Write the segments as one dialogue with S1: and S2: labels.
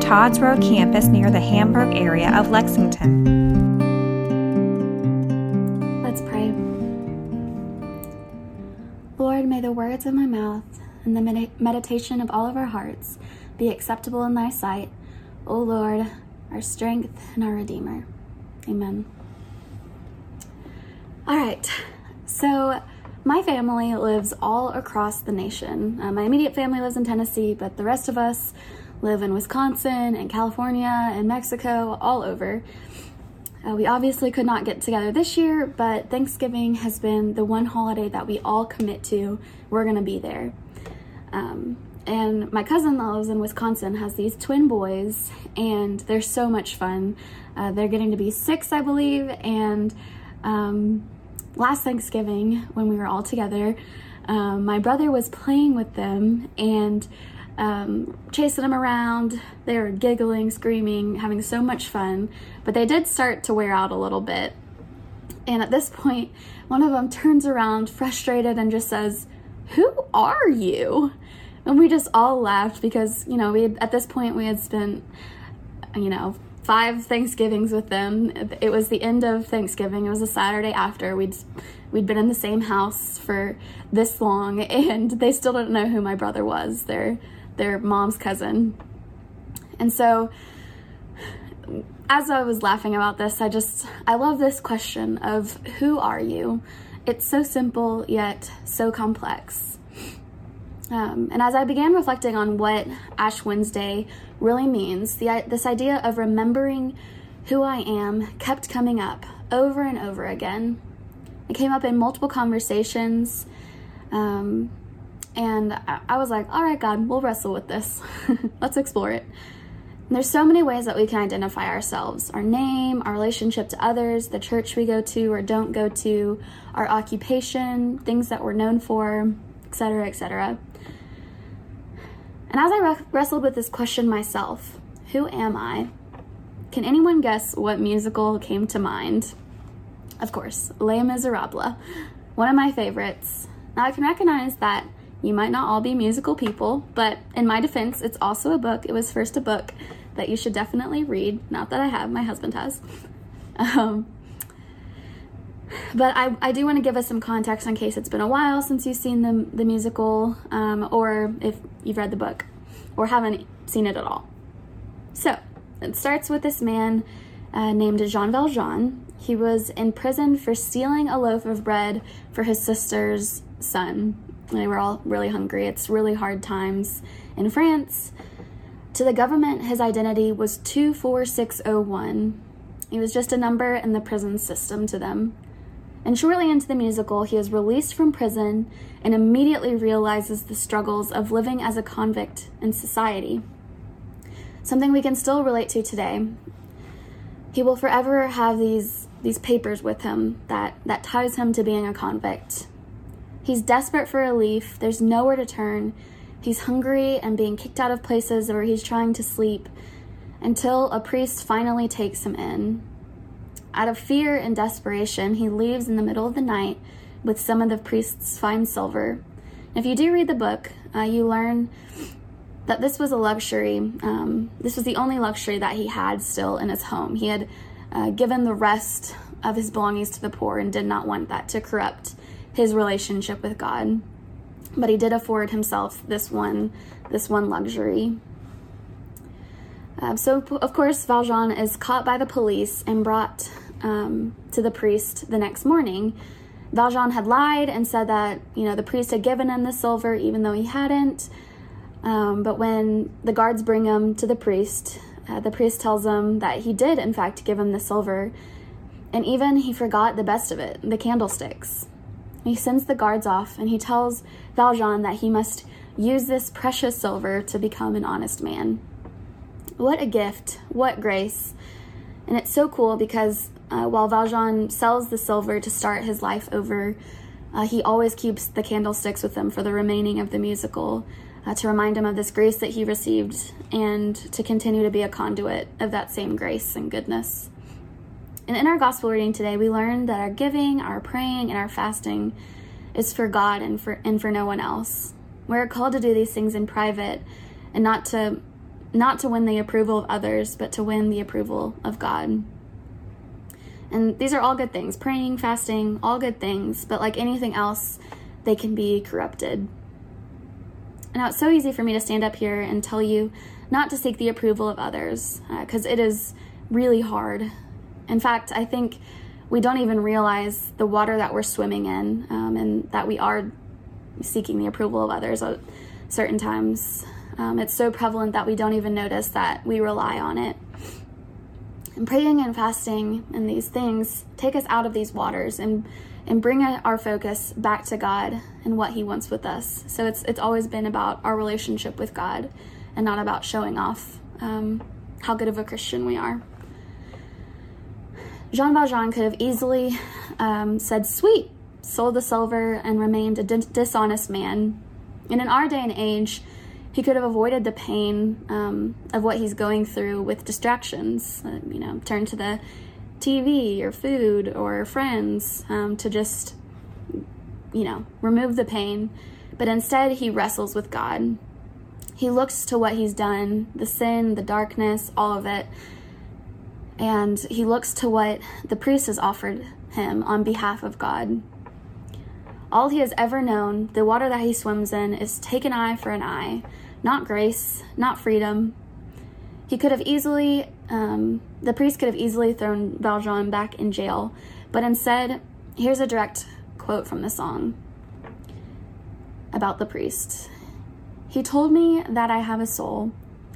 S1: Todd's Road campus near the Hamburg area of Lexington.
S2: Let's pray. Lord, may the words of my mouth and the med- meditation of all of our hearts be acceptable in thy sight, O Lord, our strength and our Redeemer. Amen. All right, so my family lives all across the nation. Uh, my immediate family lives in Tennessee, but the rest of us live in Wisconsin and California and Mexico, all over. Uh, we obviously could not get together this year, but Thanksgiving has been the one holiday that we all commit to. We're going to be there. Um, and my cousin that lives in Wisconsin has these twin boys, and they're so much fun. Uh, they're getting to be six, I believe, and um, last Thanksgiving, when we were all together, um, my brother was playing with them, and um, chasing them around. They were giggling, screaming, having so much fun, but they did start to wear out a little bit. And at this point, one of them turns around frustrated and just says, Who are you? And we just all laughed because, you know, we had, at this point we had spent, you know, five Thanksgivings with them. It was the end of Thanksgiving. It was a Saturday after. We'd we'd been in the same house for this long, and they still didn't know who my brother was. They're their mom's cousin. And so as I was laughing about this, I just I love this question of who are you? It's so simple yet so complex. Um, and as I began reflecting on what Ash Wednesday really means, the, this idea of remembering who I am kept coming up over and over again. It came up in multiple conversations. Um, and I, was like, all right, God, we'll wrestle with this. Let's explore it. And there's so many ways that we can identify ourselves our name, our relationship to others, the church we go to or don't go to, our occupation, things that we're known for, etc., etc. And as I re- wrestled with this question myself, who am I? Can anyone guess what musical came to mind? Of course, Les Miserables, one of my favorites. Now I can recognize that you might not all be musical people, but in my defense, it's also a book. It was first a book that you should definitely read. Not that I have, my husband has. Um, but I, I do want to give us some context in case it's been a while since you've seen the, the musical um, or if you've read the book or haven't seen it at all. So it starts with this man uh, named Jean Valjean. He was in prison for stealing a loaf of bread for his sister's son. They were all really hungry. It's really hard times in France. To the government, his identity was 24601. He was just a number in the prison system to them. And shortly into the musical, he is released from prison and immediately realizes the struggles of living as a convict in society. Something we can still relate to today. He will forever have these, these papers with him that, that ties him to being a convict. He's desperate for relief, there's nowhere to turn. He's hungry and being kicked out of places where he's trying to sleep until a priest finally takes him in. Out of fear and desperation, he leaves in the middle of the night with some of the priest's fine silver. If you do read the book, uh, you learn that this was a luxury. Um, this was the only luxury that he had still in his home. He had uh, given the rest of his belongings to the poor and did not want that to corrupt his relationship with God. But he did afford himself this one, this one luxury. Um, so, of course, Valjean is caught by the police and brought um, to the priest the next morning. Valjean had lied and said that you know the priest had given him the silver even though he hadn't. Um, but when the guards bring him to the priest, uh, the priest tells him that he did in fact give him the silver, and even he forgot the best of it, the candlesticks. He sends the guards off and he tells Valjean that he must use this precious silver to become an honest man. What a gift, what grace. And it's so cool because uh, while Valjean sells the silver to start his life over, uh, he always keeps the candlesticks with him for the remaining of the musical uh, to remind him of this grace that he received and to continue to be a conduit of that same grace and goodness. And in our gospel reading today, we learned that our giving, our praying, and our fasting is for God and for and for no one else. We're called to do these things in private and not to not to win the approval of others, but to win the approval of God. And these are all good things. Praying, fasting, all good things, but like anything else, they can be corrupted. Now, it's so easy for me to stand up here and tell you not to seek the approval of others because uh, it is really hard. In fact, I think we don't even realize the water that we're swimming in um, and that we are seeking the approval of others at certain times. Um, it's so prevalent that we don't even notice that we rely on it. And praying and fasting and these things take us out of these waters and and bring our focus back to God and what He wants with us. So it's it's always been about our relationship with God, and not about showing off um, how good of a Christian we are. Jean Valjean could have easily um, said, "Sweet, sold the silver and remained a dishonest man." And in our day and age, he could have avoided the pain um, of what he's going through with distractions. Uh, you know, turn to the TV or food or friends um, to just, you know, remove the pain. But instead, he wrestles with God. He looks to what he's done the sin, the darkness, all of it. And he looks to what the priest has offered him on behalf of God. All he has ever known, the water that he swims in, is take an eye for an eye, not grace, not freedom. He could have easily um, the priest could have easily thrown Valjean back in jail, but instead, here's a direct quote from the song about the priest. He told me that I have a soul.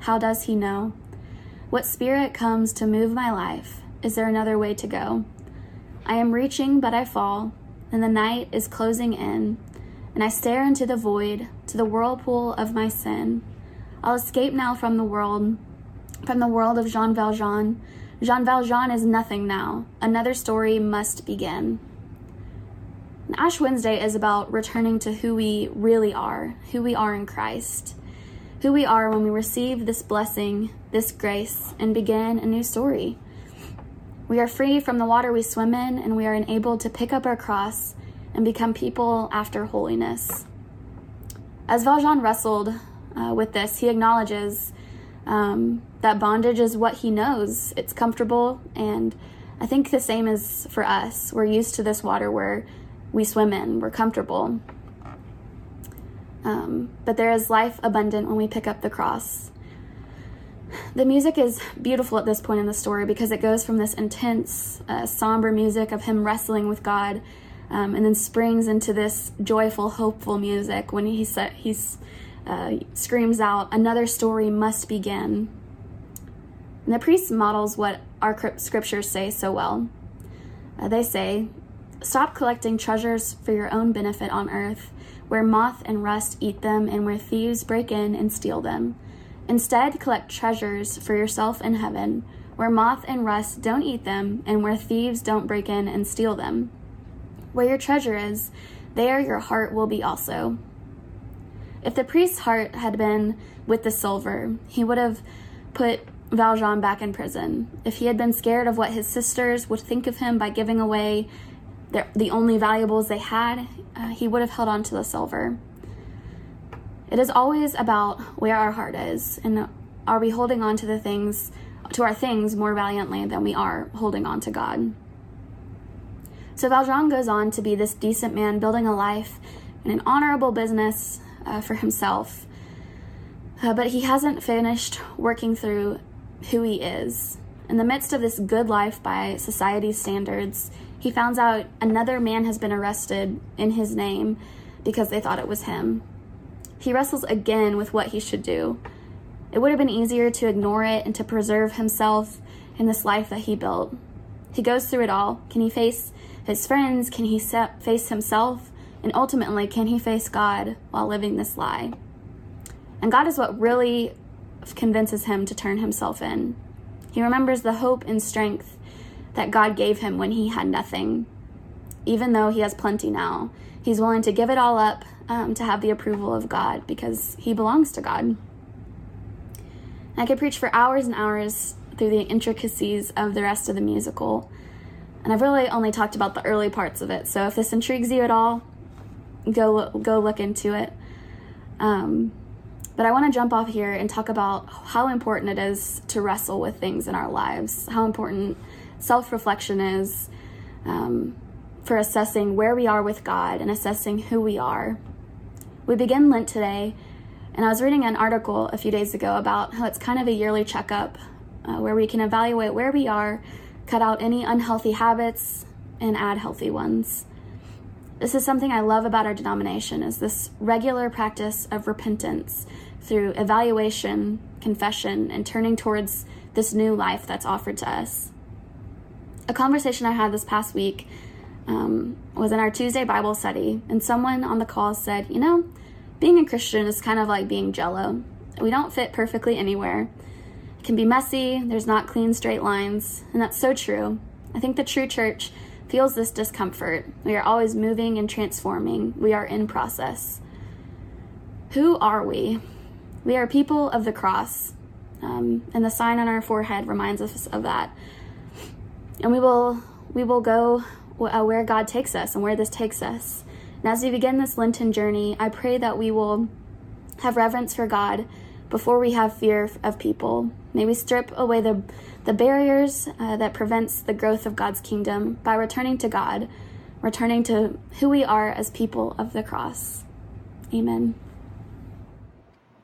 S2: How does he know? What spirit comes to move my life? Is there another way to go? I am reaching, but I fall, and the night is closing in, and I stare into the void, to the whirlpool of my sin. I'll escape now from the world from the world of Jean Valjean. Jean Valjean is nothing now. Another story must begin. And Ash Wednesday is about returning to who we really are, who we are in Christ, who we are when we receive this blessing, this grace, and begin a new story. We are free from the water we swim in, and we are enabled to pick up our cross and become people after holiness. As Valjean wrestled uh, with this, he acknowledges um, that bondage is what he knows. It's comfortable, and I think the same is for us. We're used to this water where we swim in, we're comfortable. Um, but there is life abundant when we pick up the cross. The music is beautiful at this point in the story because it goes from this intense, uh, somber music of him wrestling with God, um, and then springs into this joyful, hopeful music when he sa- he's uh, screams out, Another story must begin. And the priest models what our scriptures say so well. Uh, they say, Stop collecting treasures for your own benefit on earth, where moth and rust eat them and where thieves break in and steal them. Instead, collect treasures for yourself in heaven, where moth and rust don't eat them and where thieves don't break in and steal them. Where your treasure is, there your heart will be also. If the priest's heart had been with the silver, he would have put Valjean back in prison. If he had been scared of what his sisters would think of him by giving away their, the only valuables they had, uh, he would have held on to the silver. It is always about where our heart is, and are we holding on to the things, to our things more valiantly than we are holding on to God. So Valjean goes on to be this decent man, building a life and an honorable business uh, for himself. Uh, but he hasn't finished working through who he is. In the midst of this good life by society's standards, he finds out another man has been arrested in his name because they thought it was him. He wrestles again with what he should do. It would have been easier to ignore it and to preserve himself in this life that he built. He goes through it all. Can he face his friends? Can he face himself? And ultimately, can he face God while living this lie? And God is what really convinces him to turn himself in. He remembers the hope and strength that God gave him when he had nothing. Even though he has plenty now, he's willing to give it all up um, to have the approval of God because he belongs to God. I could preach for hours and hours through the intricacies of the rest of the musical, and I've really only talked about the early parts of it. So if this intrigues you at all, go go look into it. Um, but I want to jump off here and talk about how important it is to wrestle with things in our lives, how important self reflection is um, for assessing where we are with God and assessing who we are. We begin Lent today, and I was reading an article a few days ago about how it's kind of a yearly checkup uh, where we can evaluate where we are, cut out any unhealthy habits, and add healthy ones. This is something I love about our denomination is this regular practice of repentance through evaluation, confession, and turning towards this new life that's offered to us. A conversation I had this past week um, was in our Tuesday Bible study, and someone on the call said, You know, being a Christian is kind of like being jello. We don't fit perfectly anywhere. It can be messy, there's not clean, straight lines, and that's so true. I think the true church feels this discomfort. We are always moving and transforming, we are in process. Who are we? We are people of the cross, um, and the sign on our forehead reminds us of that. And we will we will go uh, where God takes us and where this takes us. And as we begin this Lenten journey, I pray that we will have reverence for God before we have fear of people. May we strip away the the barriers uh, that prevents the growth of God's kingdom by returning to God, returning to who we are as people of the cross. Amen.